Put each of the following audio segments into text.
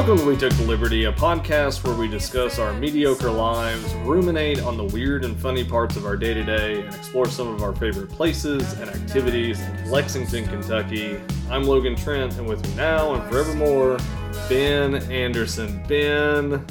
Welcome to We Took the Liberty, a podcast where we discuss our mediocre lives, ruminate on the weird and funny parts of our day to day, and explore some of our favorite places and activities in Lexington, Kentucky. I'm Logan Trent, and with me now and forevermore, Ben Anderson. Ben,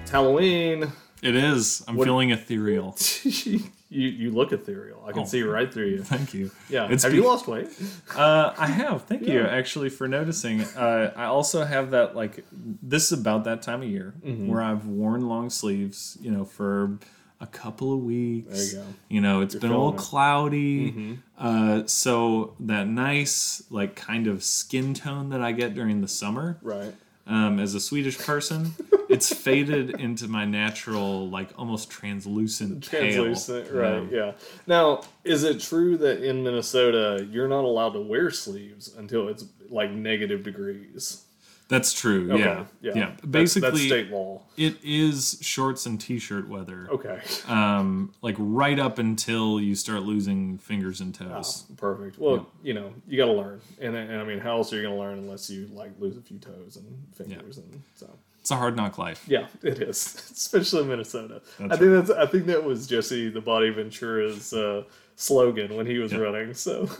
it's Halloween. It is. I'm What- feeling ethereal. you you look ethereal. I can Oh. see right through you. Thank you. Yeah. It's Have be- you lost weight? Uh, I have. Thank you, actually, for noticing. Uh, I also have that like this is about that time of year Mm-hmm. where I've worn long sleeves. You know, for a couple of weeks. There you go. You know, it's been a little it. Mm-hmm. cloudy. Uh, so that nice like kind of skin tone that I get during the summer. Right. Um, as a Swedish person, it's faded into my natural, like almost translucent, Translucent, pale. right? Um, yeah. Now, is it true that in Minnesota you're not allowed to wear sleeves until it's like negative degrees? That's true. Okay, Yeah, yeah. yeah. Basically, that's state law. it is shorts and t-shirt weather. Okay, Um, like right up until you start losing fingers and Oh, toes. perfect. Well, you know, you got to learn, and, and I mean, how else are you going to learn unless you like lose a few toes and fingers and so. It's a hard knock life. Yeah, it is, especially in Minnesota. That's I think that's. I think that was Jesse the Body Ventura's uh, slogan when he was running. So.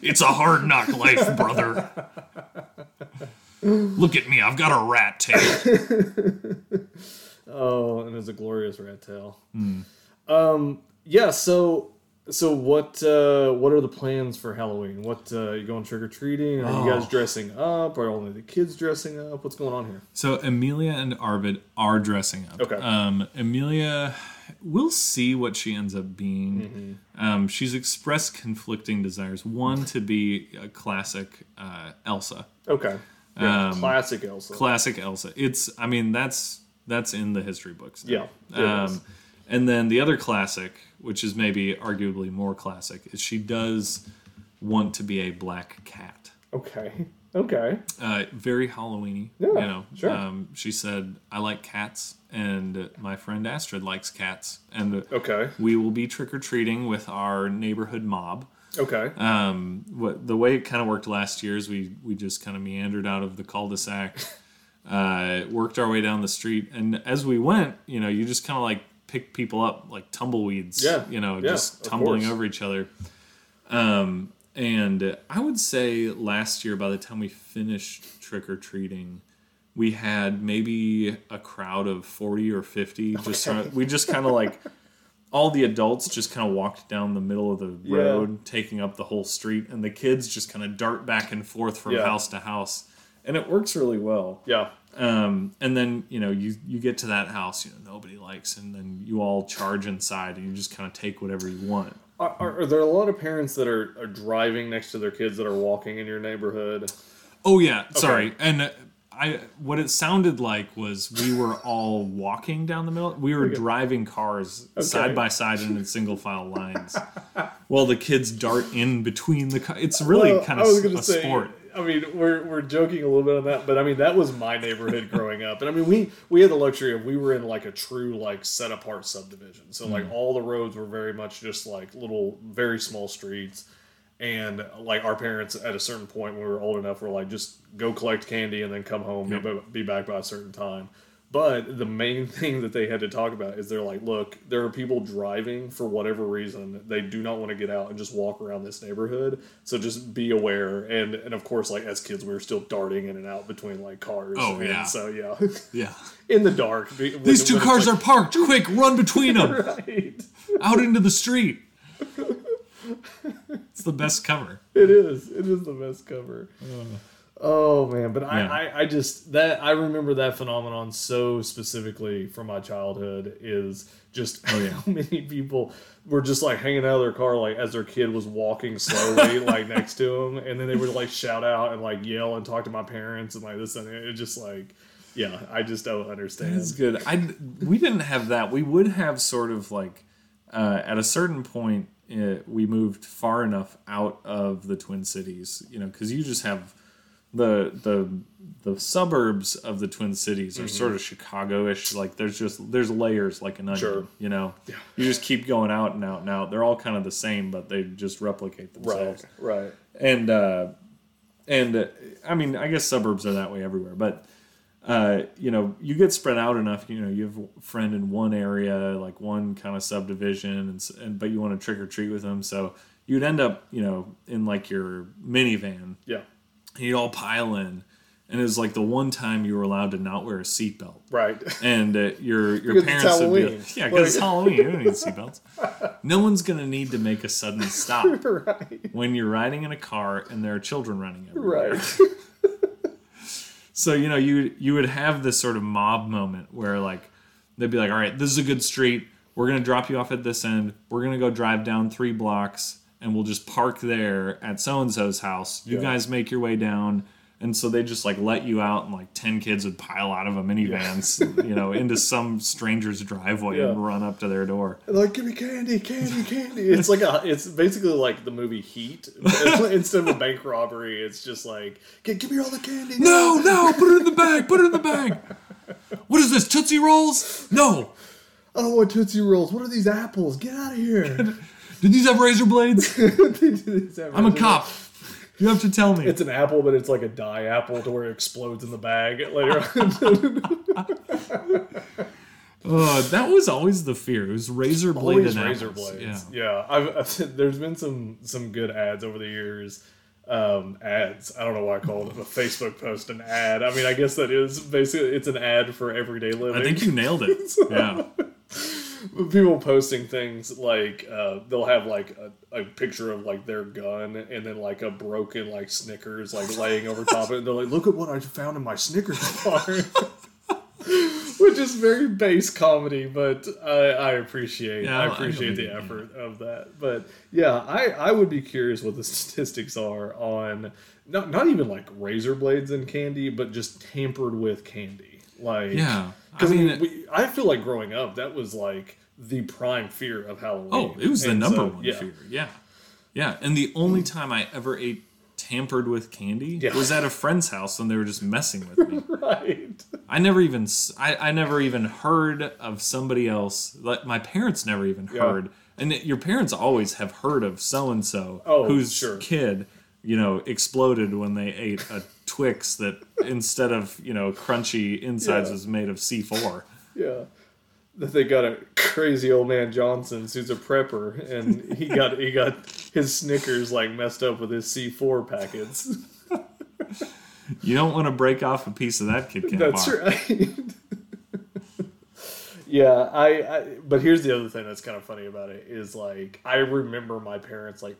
It's a hard knock life, brother. Look at me, I've got a rat tail. Oh, and it's a glorious rat tail. Hmm. Um, yeah. So, so what? Uh, what are the plans for Halloween? What uh, you going trick or treating? Are you guys Oh. dressing up? Are only the kids dressing up? What's going on here? So Amelia and Arvid are dressing up. Okay. Um, Amelia, we'll see what she ends up being. Mm-hmm. Um, she's expressed conflicting desires. One to be a classic uh, Elsa, Okay. Yeah, Um, classic Elsa. classic Elsa. It's, I mean, that's that's in the history books. now. Yeah. Um, and then the other classic, which is maybe arguably more classic, is she does want to be a black cat. okay. Okay. uh, very Halloweeny. Yeah, you know, sure. um, she said, "I like cats, and my friend Astrid likes cats, and Okay. we will be trick or treating with our neighborhood mob." Okay. Um, what the way it kind of worked last year is we we just kind of meandered out of the cul-de-sac, uh, worked our way down the street, and as we went, you know, you just kind of like pick people up like tumbleweeds. Yeah, you know, yeah, just tumbling over each other. Um, and I would say last year, by the time we finished trick or treating, we had maybe a crowd of forty or fifty. Just trying, we just kind of like all the adults just kind of walked down the middle of the Yeah. road, taking up the whole street, and the kids just kind of dart back and forth from Yeah. house to house, and it works really well. Yeah. Um, and then you know you you get to that house, you know nobody likes, and then you all charge inside, and you just kind of take whatever you want. Are, are, are there a lot of parents that are, are driving next to their kids that are walking in your neighborhood? Oh yeah, sorry. And uh, I what it sounded like was we were all walking down the middle. We were driving cars side by side in single file lines, while the kids dart in between the. Car. It's really Well, kind of a say, sport. I mean, we're, we're joking a little bit on that, but I mean that was my neighborhood growing up, and I mean we we had the luxury of we were in like a true like set apart subdivision, so Mm. like all the roads were very much just like little very small streets, and like our parents at a certain point when we were old enough were like just go collect candy and then come home be, be back by a certain time. But the main thing that they had to talk about is they're like, look, there are people driving for whatever reason. They do not want to get out and just walk around this neighborhood. So just be aware. And and of course, like as kids, we were still darting in and out between like cars. Oh, and yeah. So yeah, Yeah, in the dark. when- these two cars like- are parked. Quick, run between them, right. out into the street. It's the best cover. It is. It is the best cover. Oh man, but I, Yeah. I, I just that I remember that phenomenon so specifically from my childhood is just Oh, yeah. how many people were just like hanging out of their car like as their kid was walking slowly like next to them, and then they would like shout out and like yell and talk to my parents and like this and it just like yeah, I just don't understand. That's good. I we didn't have that. We would have sort of like uh, at a certain point we moved far enough out of the Twin Cities, you know, because you just have the the the suburbs of the Twin Cities are sort of Chicago-ish. Like there's just there's layers like an onion, Sure. you know. yeah. You just keep going out and out and out. They're all kind of the same, but they just replicate themselves Right, right. and uh, and uh, I mean, I guess suburbs are that way everywhere, but uh, you know, you get spread out enough. You know, you have a friend in one area, like one kind of subdivision, and, and but you want to trick or treat with them, so you'd end up, you know, in like your minivan, Yeah. and you'd all pile in, and it was like the one time you were allowed to not wear a seatbelt. Right. And uh, your your Because it's parents would be like, yeah, because it's Halloween. You don't need seatbelts. No one's gonna need to make a sudden stop right. when you're riding in a car and there are children running everywhere. Right. So you know you you would have this sort of mob moment where like they'd be like, all right, this is a good street. We're gonna drop you off at this end. We're gonna go drive down three blocks and we'll just park there at so and so's house. You Yeah. guys make your way down. And so they just like let you out, and like ten kids would pile out of a minivan, you know, into some stranger's driveway Yeah. and run up to their door. And like, give me candy, candy, candy. It's like a, it's basically like the movie Heat. Instead of a bank robbery, it's just like, "Gi- give me all the candy. No, no, put it in the bag, put it in the bag. What is this, Tootsie Rolls? No. I don't want Tootsie Rolls. What are these apples? Get out of here. Did these have razor blades? I'm a cop. You have to tell me. It's an apple, but it's like a die apple to where it explodes in the bag later on. Uh, that was always the fear. It was razor blade Always and razor apples. blades. Yeah. Yeah, I've, I've, there's been some some good ads over the years. Um, ads. I don't know why I called it a Facebook post an ad. I mean, I guess that is basically it's an ad for everyday living. I think you nailed it. Yeah. People posting things like uh, they'll have like a, a picture of like their gun and then like a broken like Snickers like laying over top of it. And they're like, "Look at what I found in my Snickers bar," which is very base comedy, but I, I appreciate Yeah, I I- I appreciate the effort of that. But yeah, I I would be curious what the statistics are on not not even like razor blades and candy, but just tampered with candy. Like Yeah. I because I mean, mean, we, I feel like growing up, that was like the prime fear of Halloween. oh, it was the And number so, one yeah. fear. Yeah. Yeah. And the only time I ever ate tampered with candy Yeah. was at a friend's house when they were just messing with me. Right. I never even I, I never even heard of somebody else. Like my parents never even Yeah. heard. And your parents always have heard of so and so whose sure. kid, you know, exploded when they ate a Twix that instead of you know crunchy insides Yeah. was made of C4. Yeah. That they got a crazy old man Johnson's who's a prepper, and he got he got his Snickers like messed up with his C four packets. You don't want to break off a piece of that Kit Kat That's bar. right. yeah, I, I. But here's the other thing that's kind of funny about it is like I remember my parents like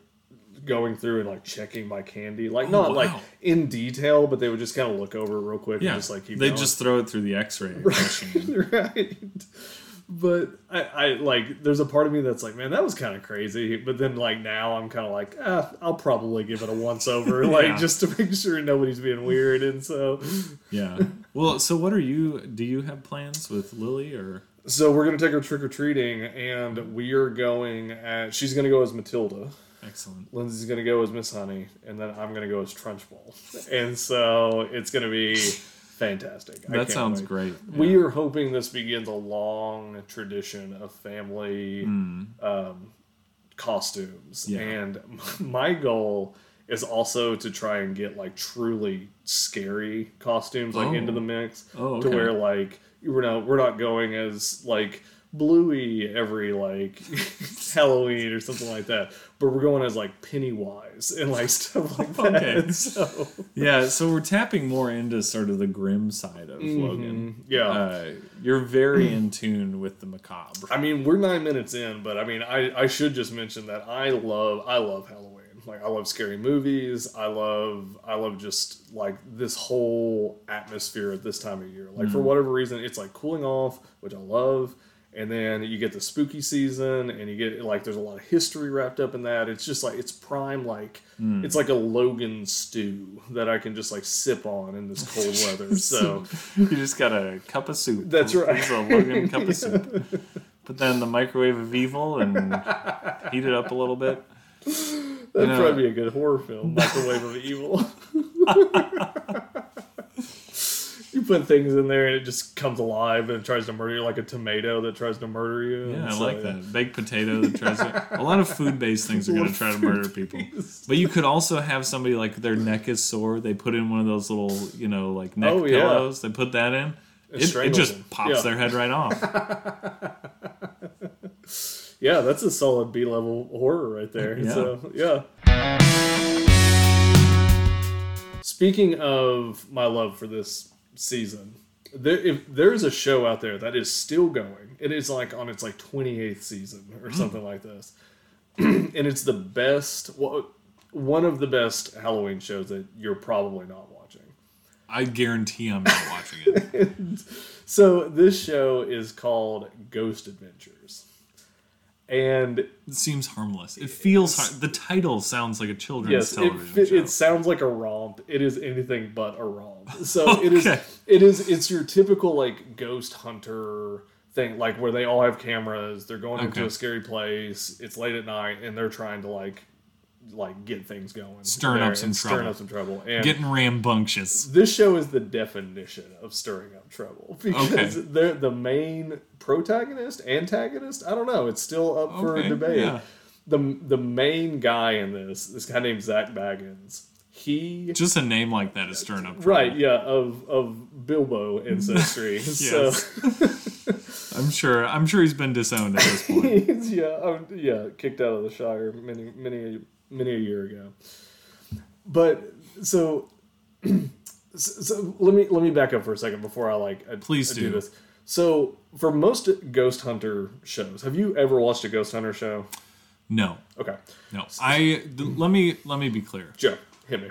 going through and like checking my candy, like not like Oh, in detail, but they would just kind of look over it real quick Yeah, and just like keep. they going. just throw it through the X-ray machine. right. But I, I like. There's a part of me that's like, man, that was kind of crazy. But then like now, I'm kind of like, ah, I'll probably give it a once over, like just to make sure nobody's being weird. And so, Yeah. Well, so what are you? Do you have plans with Lily or? so we're gonna take her trick or treating, and we are going. At, she's gonna go as Matilda. Excellent. Lindsay's gonna go as Miss Honey, and then I'm gonna go as Trunchbull. And so it's gonna be fantastic. I That can't sounds wait. great. We are hoping this begins a long tradition of family Hmm. um, costumes. Yeah. And my goal is also to try and get like truly scary costumes like Oh. into the mix Oh, to where like we're not we're not going as like bluey every like Halloween or something like that, but we're going as like Pennywise and like stuff like that. Okay. So Yeah, so we're tapping more into sort of the grim side of Logan. yeah. Uh, you're very in tune with the macabre. I mean, we're nine minutes in, but I mean, I, I should just mention that I love I love Halloween. Like I love scary movies. I love I love just like this whole atmosphere at this time of year. Like for whatever reason, it's like cooling off, which I love. And then you get the spooky season, and you get like there's a lot of history wrapped up in that. It's just like it's prime, like hmm. it's like a Logan stew that I can just like sip on in this cold weather. So you just got a cup of soup. That's right. It's a Logan cup of soup. Put that in the microwave of evil and heat it up a little bit. That'd know- probably be a good horror film, Microwave of Evil. Put things in there and it just comes alive and tries to murder you, like a tomato that tries to murder you. Yeah, I So, like that. Baked potato that tries to. A lot of food based things are going to try to murder people. But you could also have somebody like their neck is sore. They put in one of those little, you know, like neck Oh, yeah. pillows. They put that in. It, it just them. pops Yeah. their head right off. Yeah, that's a solid B level horror right there. Yeah. So yeah. Speaking of my love for this season, there, if there's a show out there that is still going, it is like on its like 28th season or hmm. something like this, and it's the best, well, one of the best Halloween shows that you're probably not watching. I guarantee I'm not watching it. So this show is called Ghost Adventures, and It seems harmless. It feels har- the title sounds like a children's Yes, it, television fi- show. it sounds like a romp. It is anything but a romp. So it is. Okay. It is. It's your typical like ghost hunter thing, like where they all have cameras. They're going into a scary place. It's late at night, and they're trying to like, like get things going, Stirring up some stirring trouble. up some trouble. And Getting rambunctious. this show is the definition of stirring up trouble because Okay. they're the main protagonist, antagonist. I don't know. It's still up for Okay, debate. yeah. The the main guy in this, this guy named Zach Baggins, he Just a name like that is stirring up. trouble. right, yeah, of of Bilbo ancestry. So I'm sure. I'm sure he's been disowned at this point. yeah, um, yeah, kicked out of the Shire many many many a year ago. But so so, so let me let me back up for a second before I like I, Please I do. this. So for most ghost hunter shows, have you ever watched a ghost hunter show? No, Okay, no. I th- let me let me be clear. Joe, hit me.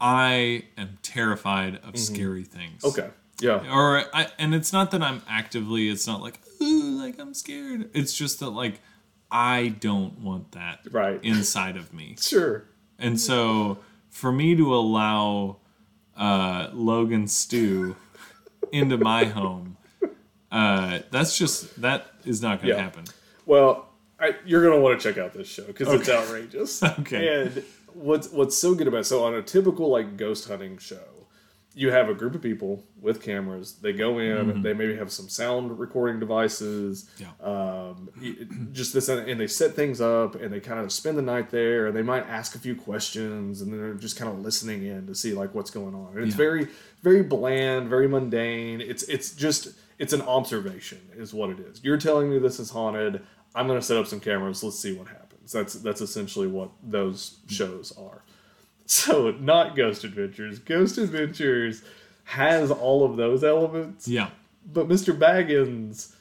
I am terrified of scary things. Mm-hmm. Okay, yeah, Or I, and it's not that I'm actively. It's not like ooh, like I'm scared. It's just that like I don't want that right, inside of me. sure. And so for me to allow uh, Logan Stew into my home, uh, that's just that is not going to Yeah. happen. Well, I, you're gonna want to check out this show because it's outrageous. Okay. And what's what's so good about it, so on a typical like ghost hunting show, you have a group of people with cameras. They go in. They maybe have some sound recording devices. Yeah. Um, just this and they set things up and they kind of spend the night there and they might ask a few questions and they're just kind of listening in to see like what's going on. And it's very very bland, very mundane. It's it's just it's an observation is what it is. You're telling me this is haunted. I'm going to set up some cameras. Let's see what happens. That's that's essentially what those shows are. So, not Ghost Adventures. Ghost Adventures has all of those elements, Yeah. but Mr. Baggins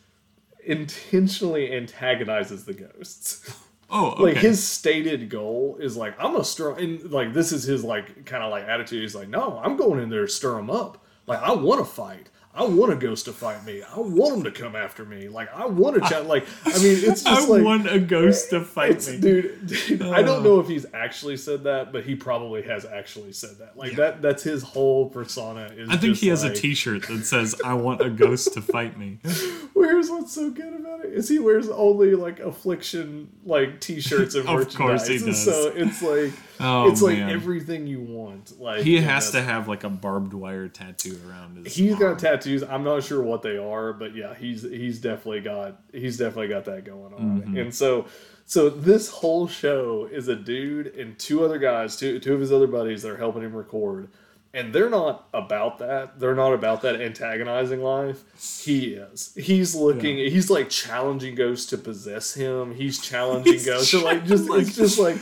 intentionally antagonizes the ghosts. Oh, okay. Like his stated goal is like I'm gonna stir, and like this is his like kind of like attitude. He's like, no, I'm going in there to stir them up. Like I want to fight. I want a ghost to fight me. I want him to come after me. Like I want to chat. Like I mean, it's I just like want a ghost to fight me. dude, dude I don't uh. know if he's actually said that, but he probably has actually said that. Like that that's his whole persona is I think he has a like- T-shirt that says "I want a ghost to fight me." Where's what's so good about it is he wears only like affliction like t-shirts and Of merchandise. course he does. So it's like Oh, it's like man. everything you want. Like He has to have like a barbed wire tattoo around his. He's arm. got tattoos. I'm not sure what they are, but yeah, he's he's definitely got he's definitely got that going on. Mm-hmm. And so so this whole show is a dude and two other guys, two two of his other buddies that are helping him record. And they're not about that. They're not about that antagonizing life. He is. He's looking. He's like challenging ghosts to possess him. He's challenging He's ghosts. Like just it's just like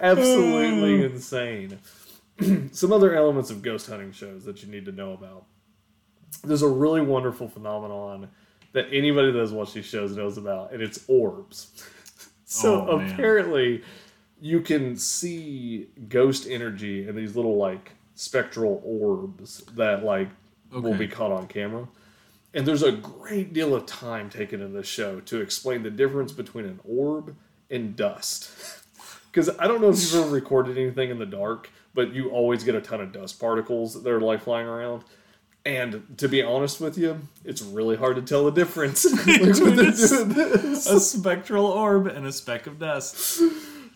absolutely insane. Some other elements of ghost hunting shows that you need to know about there's a really wonderful phenomenon that anybody that has watched these shows knows about, and it's orbs. so Oh, apparently, you can see ghost energy in these little like spectral orbs that like will be caught on camera. And there's a great deal of time taken in this show to explain the difference between an orb and dust. Because I don't know if you've ever recorded anything in the dark, but you always get a ton of dust particles that are like flying around. And to be honest with you, it's really hard to tell the difference. This. a spectral orb and a speck of dust.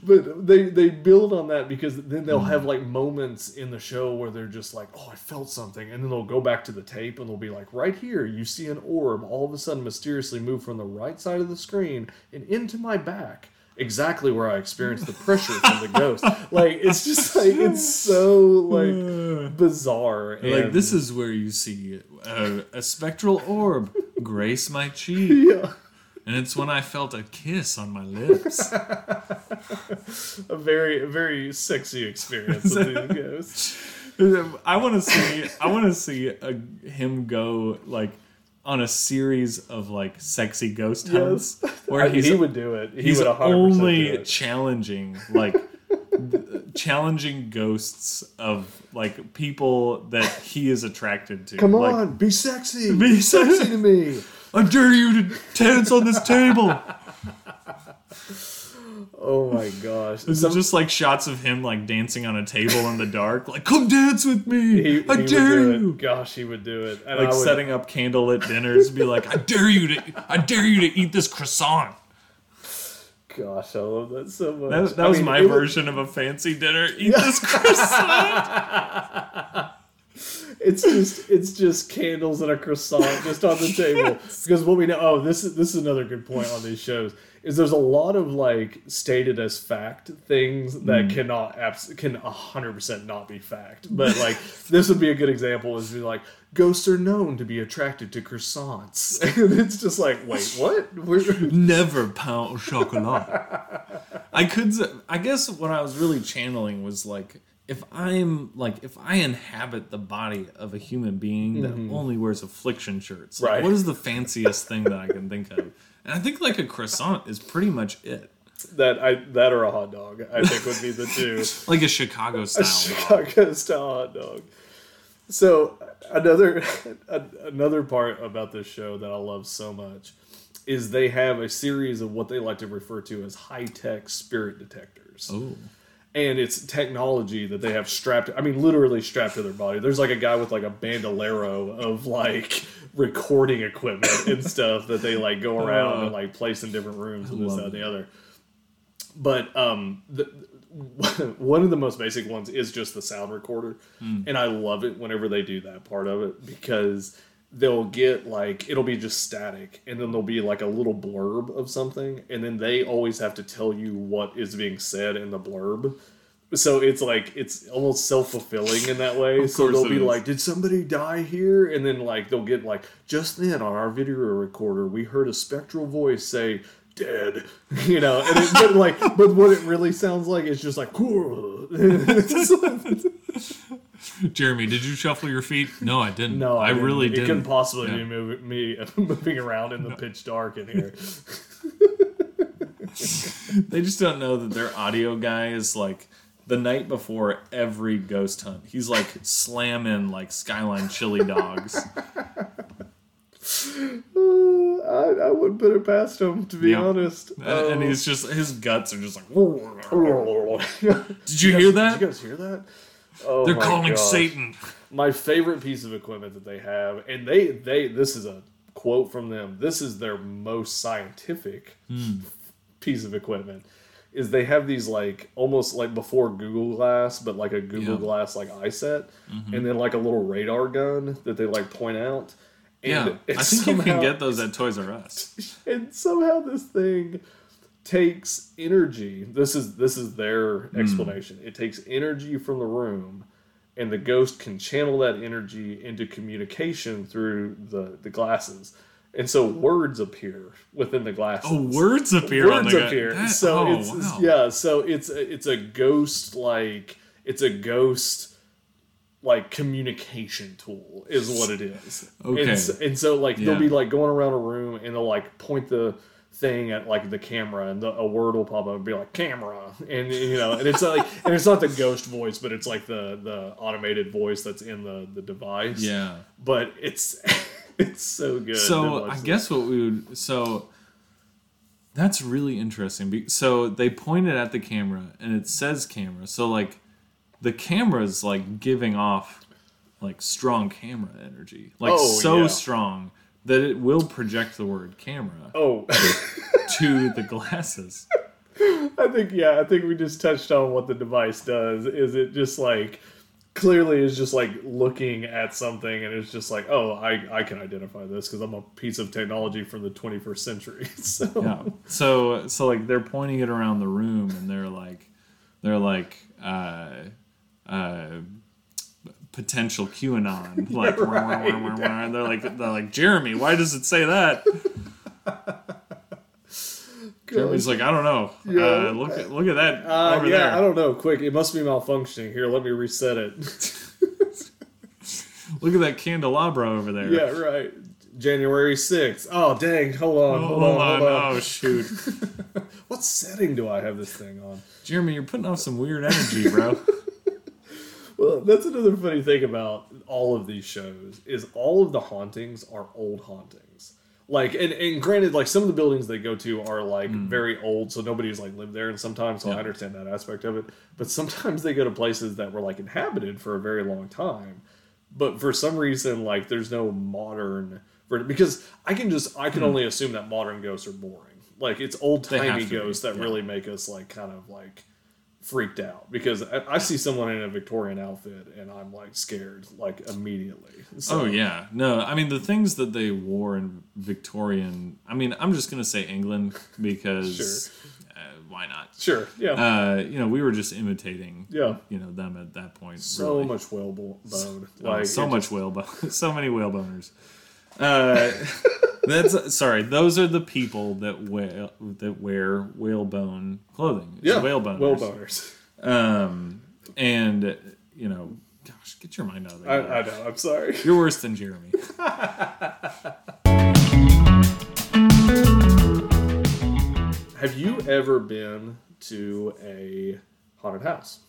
but they they build on that because then they'll have like moments in the show where they're just like, oh, I felt something, and then they'll go back to the tape and they'll be like, right here, you see an orb all of a sudden mysteriously move from the right side of the screen and into my back. Exactly where I experienced the pressure from the ghost. Like it's just like it's so like bizarre. Like this is where you see a, a spectral orb grace my cheek, yeah, and it's when I felt a kiss on my lips. a very very sexy experience with these ghosts. I want to see. I want to see a, him go like on a series of like sexy ghost hunts Yes. where I- he would do it. He he's would 100% do only challenging like challenging ghosts of like people that he is attracted to. Come Like, on, be sexy. Be sexy to me. I dare you to dance on this table. Oh my gosh. This Some- is just like shots of him like dancing on a table in the dark. Like, come dance with me. he, I he dare you. Gosh, he would do it. And Like would, setting up candlelit dinners, be like, I dare you to, I dare you to eat this croissant. Gosh, I love that so much. That, that was mean, my it was- version of a fancy dinner. Eat this croissant. It's just it's just candles and a croissant just on the table. Because what we know oh, this is this is another good point on these shows. Is there's a lot of like stated as fact things that Mm. cannot abs- can hundred percent not be fact. But like this would be a good example is be like ghosts are known to be attracted to croissants. and it's just like, wait, what? We're, Never pain au chocolat. I could, i guess what I was really channeling was like, if I'm like, if I inhabit the body of a human being that mm-hmm. only wears affliction shirts, like, Right. what is the fanciest thing that I can think of? And I think like a croissant is pretty much it, that I that or a hot dog, I think would be the two. like a Chicago style. dog. Chicago style hot dog. So another another part about this show that I love so much is they have a series of what they like to refer to as high tech spirit detectors. Oh, And it's technology that they have strapped I mean literally strapped to their body. There's like a guy with like a bandolero of like recording equipment and stuff that they like go around and like place in different rooms and this, that, and the other. But um the one of the most basic ones is just the sound recorder and i love it whenever they do that part of it because they'll get like it'll be just static and then there'll be like a little blurb of something and then they always have to tell you what is being said in the blurb. So it's like it's almost self-fulfilling in that way. So they'll be is. like did somebody die here? And then like they'll get like just then on our video recorder we heard a spectral voice say dead you know and it, but like but what it really sounds like is just like Jeremy, did you shuffle your feet? No, I didn't. no I, really didn't. really it didn't. couldn't possibly Yeah. be moving, me moving around in the pitch dark in here They just don't know that their audio guy is like the night before every ghost hunt. He's like slamming like Skyline chili dogs. Uh, I, I wouldn't put it past him to be Yeah. honest And- and Oh. he's just his guts are just like. did Did you hear that? Did you guys hear that? Oh They're calling gosh. Satan. My favorite piece of equipment that they have, and they they this is a quote from them. This is their most scientific hmm. piece of equipment. Is they have these like almost like before Google Glass, but like a Google Yeah. Glass like eye set, mm-hmm. and then like a little radar gun that they like point out. Yeah, And I it think you can get those at Toys R Us. and somehow this thing takes energy this is this is their hmm. explanation it takes energy from the room and the ghost can channel that energy into communication through the the glasses and so words appear within the glasses Oh, words appear on words the appear That- so oh, it's wow. yeah so it's it's a ghost like it's a ghost like communication tool is what it is Okay. and, so, and so like Yeah. they'll be like going around a room and they'll like point the thing at like the camera and the, a word will pop up and be like camera and you know and it's like and it's not the ghost voice but it's like the the automated voice that's in the the device Yeah. but it's it's so good So I guess what we would so that's really interesting. So they pointed at the camera and it says camera. So like the camera's like giving off like strong camera energy. Like Oh, so yeah. strong that it will project the word camera oh to the glasses. I think yeah, I think we just touched on what the device does. Is it just like clearly is just like looking at something and it's just like, oh, I I can identify this because I'm a piece of technology from the 21st century. So yeah. So so like they're pointing it around the room and they're like they're like uh uh potential QAnon. Like Right. they're like they're like Jeremy, why does it say that? Jeremy's like, I don't know. Yeah. Uh, look at look at that Uh, over yeah, there. I don't know. Quick, it must be malfunctioning. Here, let me reset it. Look at that candelabra over there. yeah, right. January 6th. Oh, dang. Hold on. Oh, Hold, on. Hold on. Oh shoot. What setting do I have this thing on? Jeremy, you're putting off some weird energy, bro. Well, that's another funny thing about all of these shows is all of the hauntings are old hauntings. Like, and, and granted, like some of the buildings they go to are like very old, so nobody's like lived there. And sometimes, so I Hmm. Understand that aspect of it. But sometimes they go to places that were like inhabited for a very long time. But for some reason, like there's no modern because I can just I can only assume that modern ghosts are boring. Like it's old. Timey be, ghosts that yeah. really make us like kind of like freaked out because I, I see someone in a Victorian outfit and I'm like scared like immediately. So, Oh yeah, no. I mean the things that they wore in Victorian. I mean, I'm just gonna say England because uh, why not? sure, yeah, Uh, you know, we were just imitating. yeah. You know them at that point. So really. much whalebone. Oh, Like so much just- whale bone, so many whale boners. Uh, that's sorry. Those are the people that wear that wear whalebone clothing. It's yeah, whale boners. whaleboners. Um, and you know, gosh, get your mind out of I, there. I know. I'm sorry. You're worse than Jeremy. Have you ever been to a haunted house?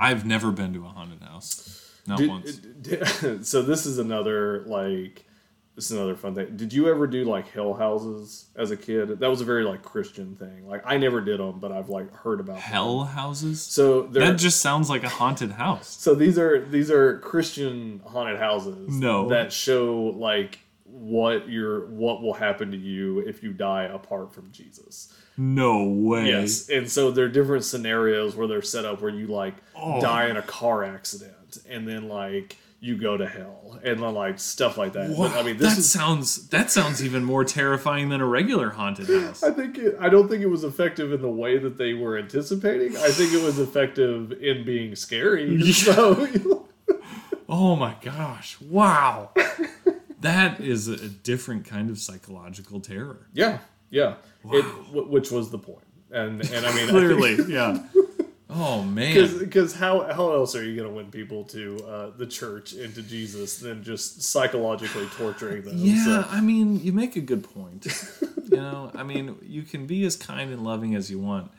I've never been to a haunted house. Not Did- once. did- so this is another like this is another fun thing. Did you ever do like hell houses as a kid? That was a very like Christian thing. Like I never did them, but I've like heard about them. Hell houses? So That just sounds like a haunted house. so these are these are Christian haunted houses. No. that show like what your what will happen to you if you die apart from Jesus. No way. Yes, and so there are different scenarios where they're set up where you like Oh. die in a car accident and then like you go to hell and like stuff like that. Wow, But, I mean, this that is. sounds that sounds even more terrifying than a regular haunted house. I think it, I don't think it was effective in the way that they were anticipating. I think it was effective in being scary. So Oh my gosh! Wow, that is a different kind of psychological terror. yeah, yeah, it, w- which was the. And and I mean, Clearly, yeah. Oh man, Because how how else are you going to win people to uh, the church and to Jesus than just psychologically torturing them? yeah. So- I mean, you make a good point. you know, I mean, you can be as kind and loving as you want,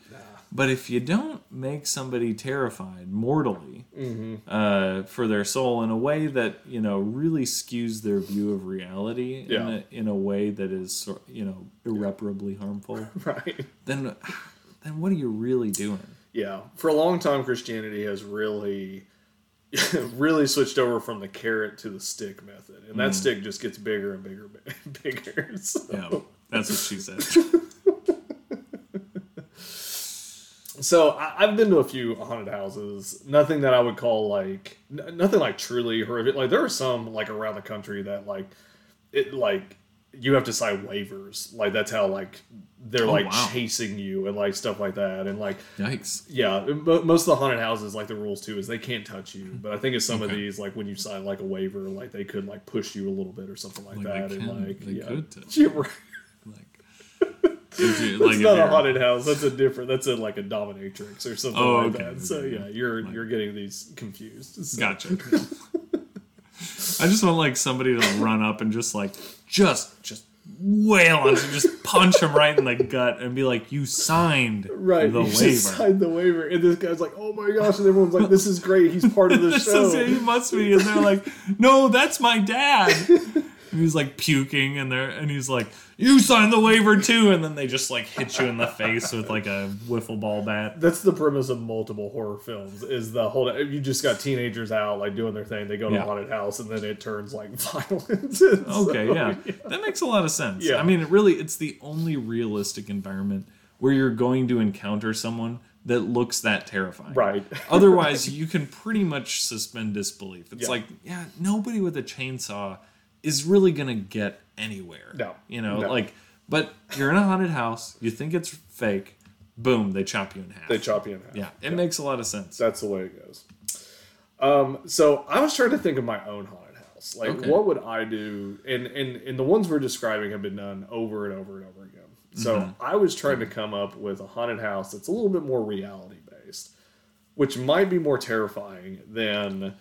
but if you don't make somebody terrified mortally Mm-hmm. uh, for their soul in a way that you know really skews their view of reality Yeah. in, a, in a way that is you know irreparably harmful, right. then then what are you really doing? Yeah, for a long time, Christianity has really, really switched over from the carrot to the stick method, and that mm. stick just gets bigger and bigger and bigger. So, Yeah, that's what she said. so I, I've been to a few haunted houses. Nothing that I would call like n- nothing like truly horrific. Like there are some like around the country that like it like you have to sign waivers. Like that's how like they're Oh, like wow. chasing you and like stuff like that, and like Yikes! Yeah, mo- most of the haunted houses, like the rules too, is they can't touch you. But I think it's some of these, like when you sign like a waiver, like they could like push you a little bit or something like, Like, that. and like they yeah, could touch right. Like, you, That's like not a haunted house. That's a different. That's a like a dominatrix or something Oh, like okay, that. So yeah, you're you're getting these confused. So- Gotcha. I just want like somebody to run up and just like just just wail on him, just punch him right in the gut and be like, "You signed Right, the you waiver." signed the waiver, and this guy's like, "Oh my gosh!" And everyone's like, "This is great. He's part of the show." is he must be, and they're like, "No, that's my dad." And he's like puking, and they're and he's like, "You signed the waiver too," and then they just like hit you in the face with like a wiffle ball bat. That's the premise of multiple horror films. Is the whole you just got teenagers out like doing their thing. They go to Yeah. a haunted house, and then it turns like violent. So, Okay, yeah. That makes a lot of sense. Yeah. I mean, it really, it's the only realistic environment where you're going to encounter someone that looks that terrifying. Right. Otherwise, you can pretty much suspend disbelief. It's Yeah. like, yeah, nobody with a chainsaw is really going to get anywhere. No. You know, No. like, but you're in a haunted house, you think it's fake, boom, they chop you in half. They chop you in half. yeah, it makes a lot of sense. That's the way it goes. Um, so I was trying to think of my own haunted house. Like, Okay. what would I do? And, and and the ones we're describing have been done over and over and over again. So Mm-hmm. I was trying to come up with a haunted house that's a little bit more reality based, which might be more terrifying than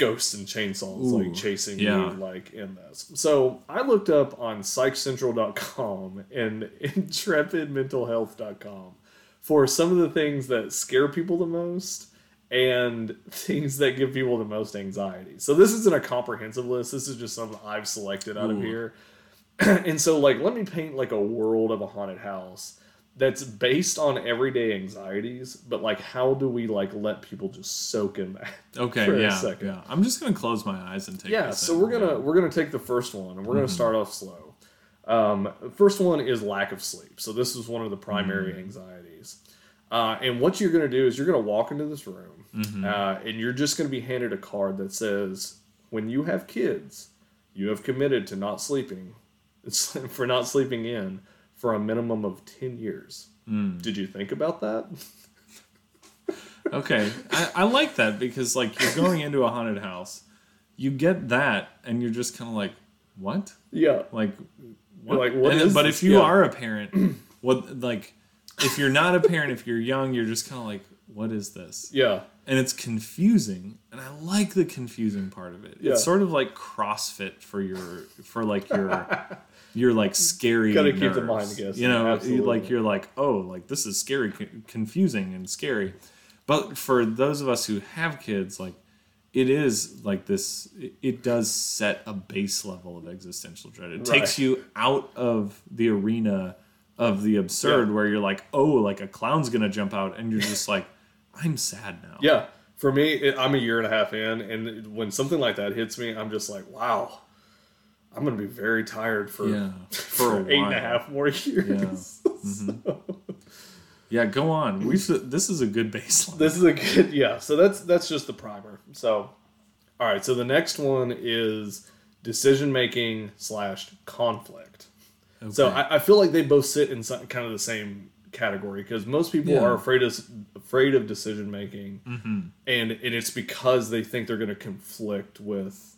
ghosts and chainsaws Ooh, like chasing yeah. you like in this. So I looked up on psychcentral.com and intrepidmentalhealth.com for some of the things that scare people the most and things that give people the most anxiety. So this isn't a comprehensive list. This is just something I've selected out of here. and so like let me paint like a world of a haunted house that's based on everyday anxieties, but like how do we like let people just soak in that? Okay, for a yeah, second. yeah. I'm just gonna close my eyes and take. Yeah, so in. we're gonna we're gonna take the first one and we're gonna start off slow. Um, first one is lack of sleep. So this is one of the primary anxieties. Uh, and what you're gonna do is you're gonna walk into this room uh, and you're just gonna be handed a card that says, "When you have kids, you have committed to not sleeping, for not sleeping in for a minimum of ten years." Hmm. Did you think about that? Okay, I, I like that because like you're going into a haunted house, you get that, and you're just kind of like, what? Yeah. Like, what? Like, what And- is but this? if you Yeah. are a parent, what like, if you're not a parent, if you're young, you're just kind of like, what is this? Yeah. And it's confusing, and I like the confusing part of it. Yeah. It's sort of like CrossFit for your for like your your like scary. Gotta keep the mind guessing, You know, absolutely. like you're like, oh, like this is scary, co- confusing, and scary. But for those of us who have kids, like it is like this. It, does set a base level of existential dread. It takes you out of the arena of the absurd, Yeah. where you're like, oh, like a clown's gonna jump out, and you're just like, I'm sad now. Yeah, for me, it, I'm a year and a half in, and when something like that hits me, I'm just like, wow, I'm gonna be very tired for Yeah, for, for a eight and a half more years. Yeah, go on. We should, this is a good baseline. this is a good, yeah. So that's that's just the primer. So, all right. So the next one is decision making slash conflict. So I, I feel like they both sit in some, kind of the same category because most people Yeah. are afraid of afraid of decision making, Mm-hmm. and and it's because they think they're going to conflict with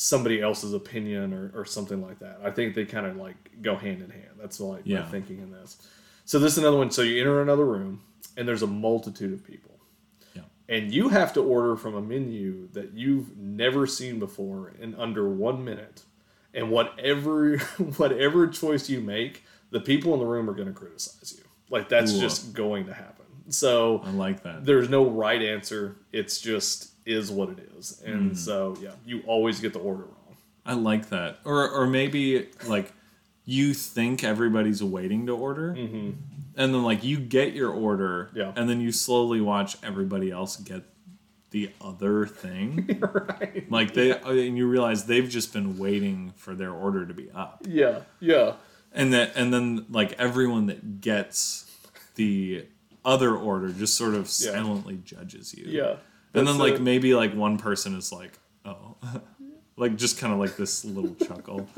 somebody else's opinion or, or something like that. I think they kind of like go hand in hand. That's like Yeah. my thinking in this. So this is another one. So you enter another room and there's a multitude of people. Yeah. And you have to order from a menu that you've never seen before in under one minute. And whatever whatever choice you make, the people in the room are going to criticize you. Like that's Ooh. just going to happen. So I like that. there's no right answer. It's just is what it is. And so yeah, you always get the order wrong. I like that. Or or maybe like you think everybody's waiting to order, and then like you get your order, Mm-hmm. Yeah. and then you slowly watch everybody else get the other thing. right. like they and you realize they've just been waiting for their order to be up. Yeah. Yeah. and that and then like everyone that gets the other order just sort of Yeah. silently judges you Yeah. And then like maybe like one person is like oh. Like just kind of like this little chuckle.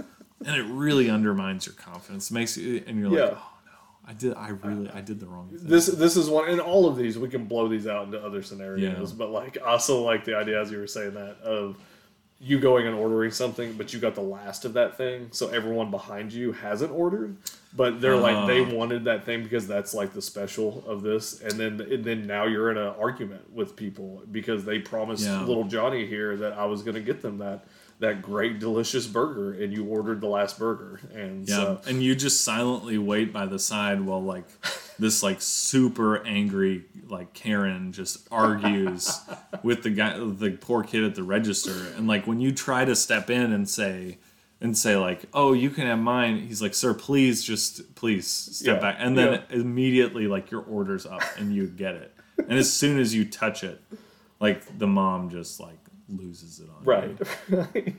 And it really undermines your confidence. Makes you and you're like Yeah. oh no. I did i really i did the wrong thing. This this is one in all of these we can blow these out into other scenarios Yeah. but like I also like the idea as you were saying that of you going and ordering something but you got the last of that thing so everyone behind you hasn't ordered but they're like they Ah. wanted that thing because that's like the special of this and then and then now you're in an argument with people because they promised Yeah. little johnny here that i was going to get them that that great delicious burger and you ordered the last burger and yeah so and you just silently wait by the side while like this like super angry like karen just argues with the guy the poor kid at the register and like when you try to step in and say and say like oh you can have mine he's like sir please just please step Yeah, back and then yeah. immediately like your order's up and you get it and as soon as you touch it like the mom just like loses it on you. right right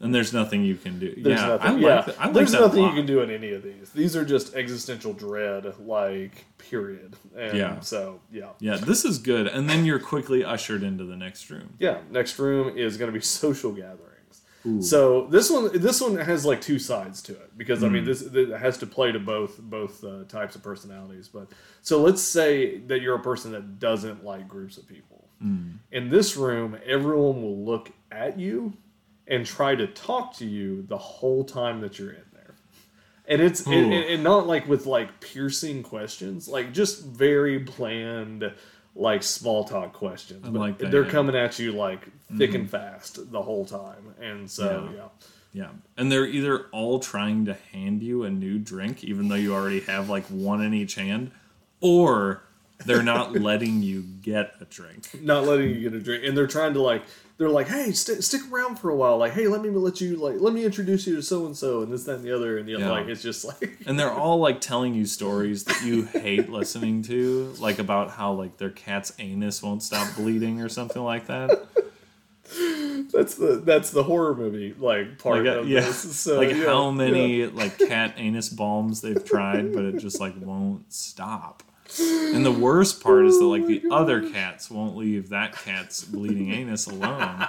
and there's nothing you can do. There's yeah, nothing. I like yeah, that. I like there's nothing you can do in any of these. These are just existential dread, like period. And Yeah. So yeah, Yeah, this is good, and then you're quickly ushered into the next room. yeah. Next room is going to be social gatherings. So this one, this one has like two sides to it because I mean this it has to play to both both uh, types of personalities. But so let's say that you're a person that doesn't like groups of people. Mm. In this room, everyone will look at you and try to talk to you the whole time that you're in there. And it's and, and, and not like with like piercing questions, like just very bland, like small talk questions. I But like that, they're yeah. coming at you like thick and mm-hmm. fast the whole time, and so Yeah. yeah. Yeah, and they're either all trying to hand you a new drink, even though you already have like one in each hand, or they're not letting you get a drink. not letting you get a drink, and they're trying to like they're like, hey, st- stick around for a while. Like, hey, let me let you like let me introduce you to so and so, and this, that, and the other, and the other. Like, it's just like And they're all like telling you stories that you hate listening to, like about how like their cat's anus won't stop bleeding or something like that. that's the that's the horror movie like part Like, uh, of yeah, this. So like yeah, how many yeah. like cat anus balms they've tried, but it just like won't stop. And the worst part is that like oh the other cats won't leave that cat's bleeding anus alone.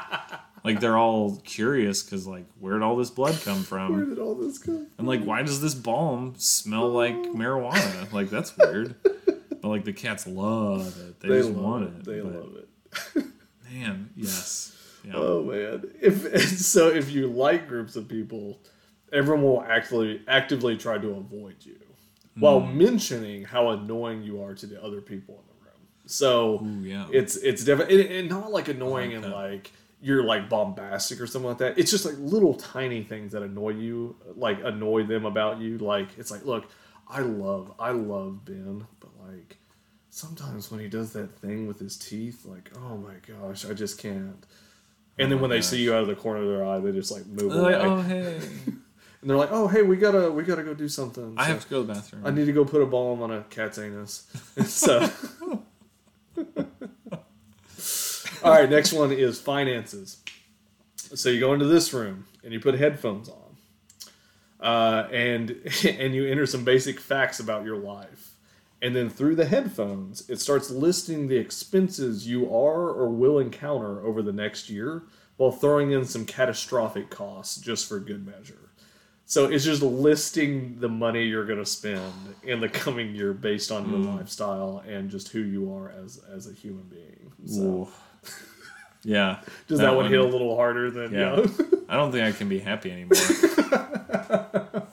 Like they're all curious because like where'd all this blood come Where from? did all this come? And like why does this balm smell like oh. marijuana? Like that's weird. But like the cats love it. They, They just want it. it. They but, love it. Man, yes. Yeah. Oh man! If so, if you like groups of people, everyone will actually actively try to avoid you, while Hmm. mentioning how annoying you are to the other people in the room. So Ooh, yeah. it's it's definitely and, and not like annoying like and like you're like bombastic or something like that. It's just like little tiny things that annoy you, like annoy them about you. Like it's like, look, I love I love Ben, but like sometimes when he does that thing with his teeth, like oh my gosh, I just can't. And then Oh when my they see you out of the corner of their eye, they just like move away, like, oh hey, and they're like, "Oh, hey, we gotta, we gotta go do something." I have to go to the bathroom. I need to go put a balm on a cat's anus. so, all right, next one is finances. So you go into this room and you put headphones on, uh, and and you enter some basic facts about your life, and then through the headphones, it starts listing the expenses you are or will encounter over the next year, while throwing in some catastrophic costs just for good measure. So it's just listing the money you're going to spend in the coming year based on your lifestyle and just who you are as as a human being. So Yeah. does that, one, hit a little harder than Yeah. yeah? I don't think I can be happy anymore.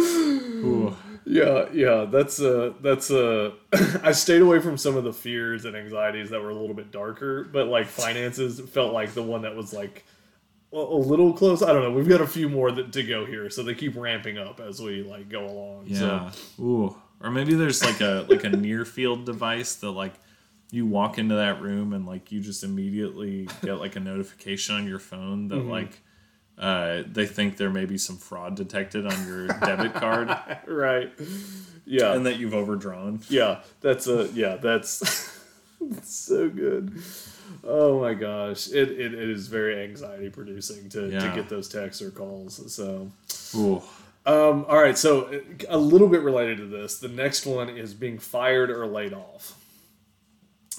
Ooh. Yeah, yeah, that's uh that's uh I stayed away from some of the fears and anxieties that were a little bit darker, but like finances felt like the one that was like a, little close. I don't know. We've got a few more that, to go here, so they keep ramping up as we like go along. Yeah. So, Ooh. Or maybe there's like a like a near field device that like you walk into that room and like you just immediately get like a notification on your phone Mm-hmm. that like uh, they think there may be some fraud detected on your debit card right. Yeah. and that you've overdrawn. yeah, that's a yeah, that's that's so good. Oh my gosh. It, it, it is very anxiety producing to, to get those texts or calls. So Ooh. Um, all right, so a little bit related to this, the next one is being fired or laid off.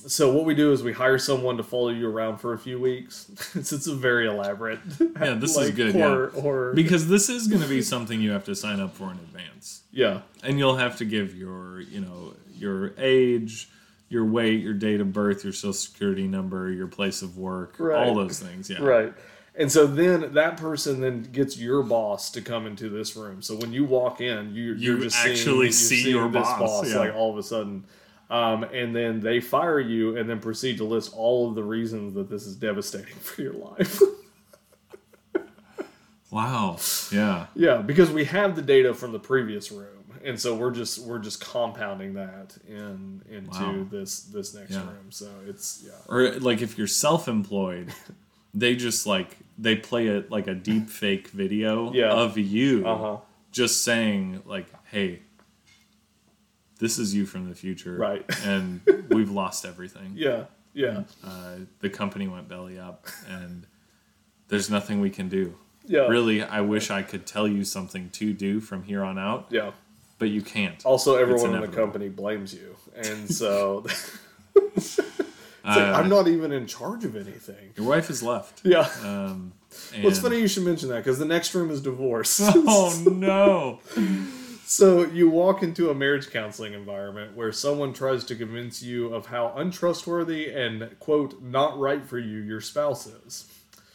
So what we do is we hire someone to follow you around for a few weeks. it's, it's a very elaborate. Yeah, this is good. Horror, yeah. horror. Because this is going to be something you have to sign up for in advance. yeah, and you'll have to give your you know your age your weight your date of birth your social security number your place of work Right. all those things yeah right. And so then that person then gets your boss to come into this room. So when you walk in, you you're just actually seeing, see you're your this boss, yeah. like all of a sudden. Um, and then they fire you and then proceed to list all of the reasons that this is devastating for your life. wow yeah Yeah, because we have the data from the previous room, and so we're just we're just compounding that in into Wow. this this next Yeah. room. So it's yeah, or like if you're self-employed they just like they play it like a deep fake video Yeah. of you uh huh, just saying like hey this is you from the future Right. and we've lost everything yeah, yeah, uh, the company went belly up and there's nothing we can do. Yeah. Really, I wish I could tell you something to do from here on out, Yeah. But you can't. Also, everyone in the company blames you, and so it's like, Uh, I'm not even in charge of anything. Your wife is left. Yeah. Um, and, Well, it's funny you should mention that because the next room is divorce. Oh no! So you walk into a marriage counseling environment where someone tries to convince you of how untrustworthy and quote not right for you your spouse is.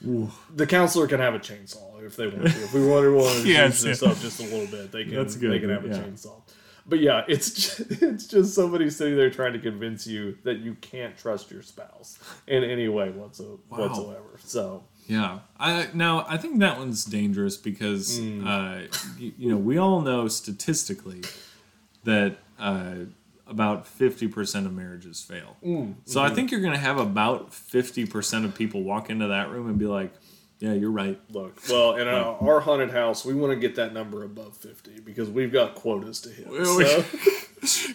The counselor can have a chainsaw if they want to. If we want to, want to Yes, change this yeah. up just a little bit, they can. That's good, They can have a yeah. chainsaw. But yeah, it's just, it's just somebody sitting there trying to convince you that you can't trust your spouse in any way whatso- Wow. whatsoever. So Yeah, I now I think that one's dangerous because uh, you, you know we all know statistically that uh, about fifty percent of marriages fail. Mm, so I think you're going to have about fifty percent of people walk into that room and be like, "Yeah, you're right." look, well, in our, our haunted house, we want to get that number above fifty because we've got quotas to hit. we- So.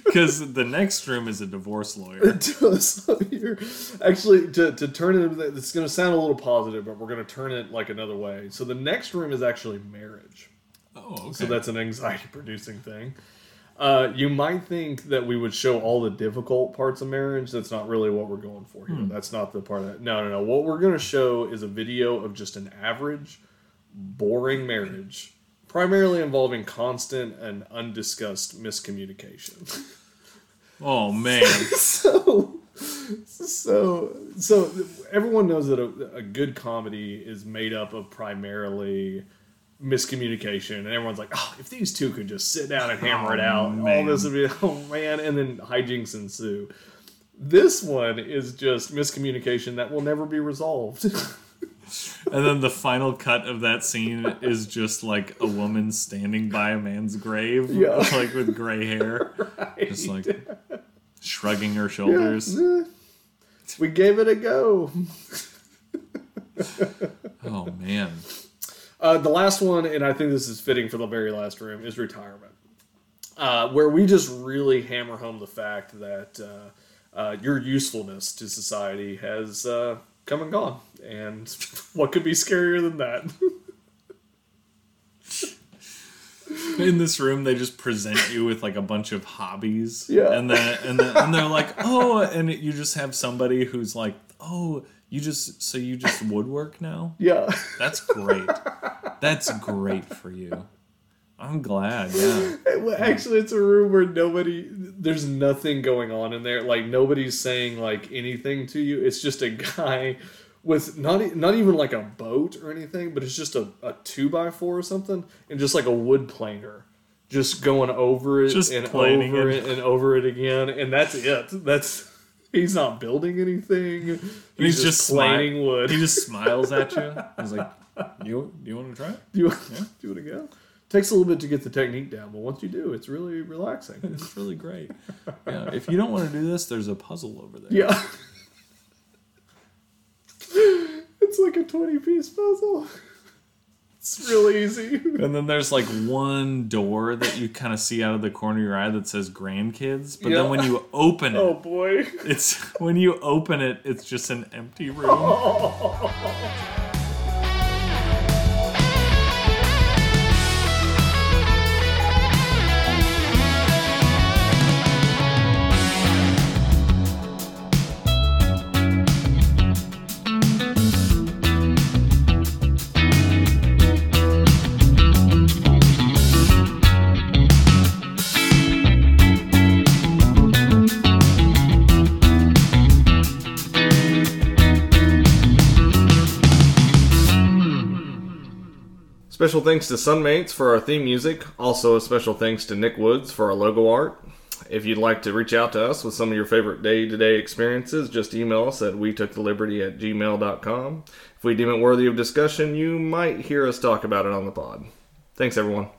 Because the next room is a divorce lawyer. so you're actually to, to turn it it's going to sound a little positive but we're going to turn it like another way so the next room is actually marriage Oh, okay. so that's an anxiety producing thing uh, you might think that we would show all the difficult parts of marriage. That's not really what we're going for here. That's not the part that. No no no. What we're going to show is a video of just an average boring marriage primarily involving constant and undiscussed miscommunication. Oh man. so so so everyone knows that a, a good comedy is made up of primarily miscommunication and everyone's like oh if these two could just sit down and hammer it Oh, out all this would be oh man and then hijinks ensue. This one is just miscommunication that will never be resolved. And then the final cut of that scene is just like a woman standing by a man's grave, Yeah. like with gray hair, just like shrugging her shoulders. Eh, we gave it a go. Oh man. Uh, the last one, and I think this is fitting for the very last room, is retirement, uh, where we just really hammer home the fact that uh, uh, your usefulness to society has uh, come and gone, and what could be scarier than that? In this room, they just present you with like a bunch of hobbies, Yeah. and then and then and they're like, oh, and you just have somebody who's like, oh, you just so you just woodwork now. yeah, That's great. That's great for you. I'm glad. Yeah. Well, actually, it's a room where nobody, there's nothing going on in there. Like nobody's saying like anything to you. It's just a guy with not not even like a boat or anything, but it's just a, a two by four or something, and just like a wood planer, just going over it Just and planing over it. it and over it again, and that's it. That's he's not building anything. He's, He's just, just planing smi- wood. He just smiles at you. He's like, "You, do you want to try it?" do you, do it again. Takes a little bit to get the technique down, but once you do, it's really relaxing. It's really great. Yeah. If you don't want to do this, there's a puzzle over there. Yeah. it's like a 20 piece puzzle. It's really easy. And then there's like one door that you kind of see out of the corner of your eye that says grandkids. But Yeah. then when you open it, Oh boy. it's when you open it, it's just an empty room. Special thanks to Sunmates for our theme music. Also, a special thanks to Nick Woods for our logo art. If you'd like to reach out to us with some of your favorite day to day experiences, just email us at we took the liberty at gmail.com. If we deem it worthy of discussion, you might hear us talk about it on the pod. Thanks, everyone.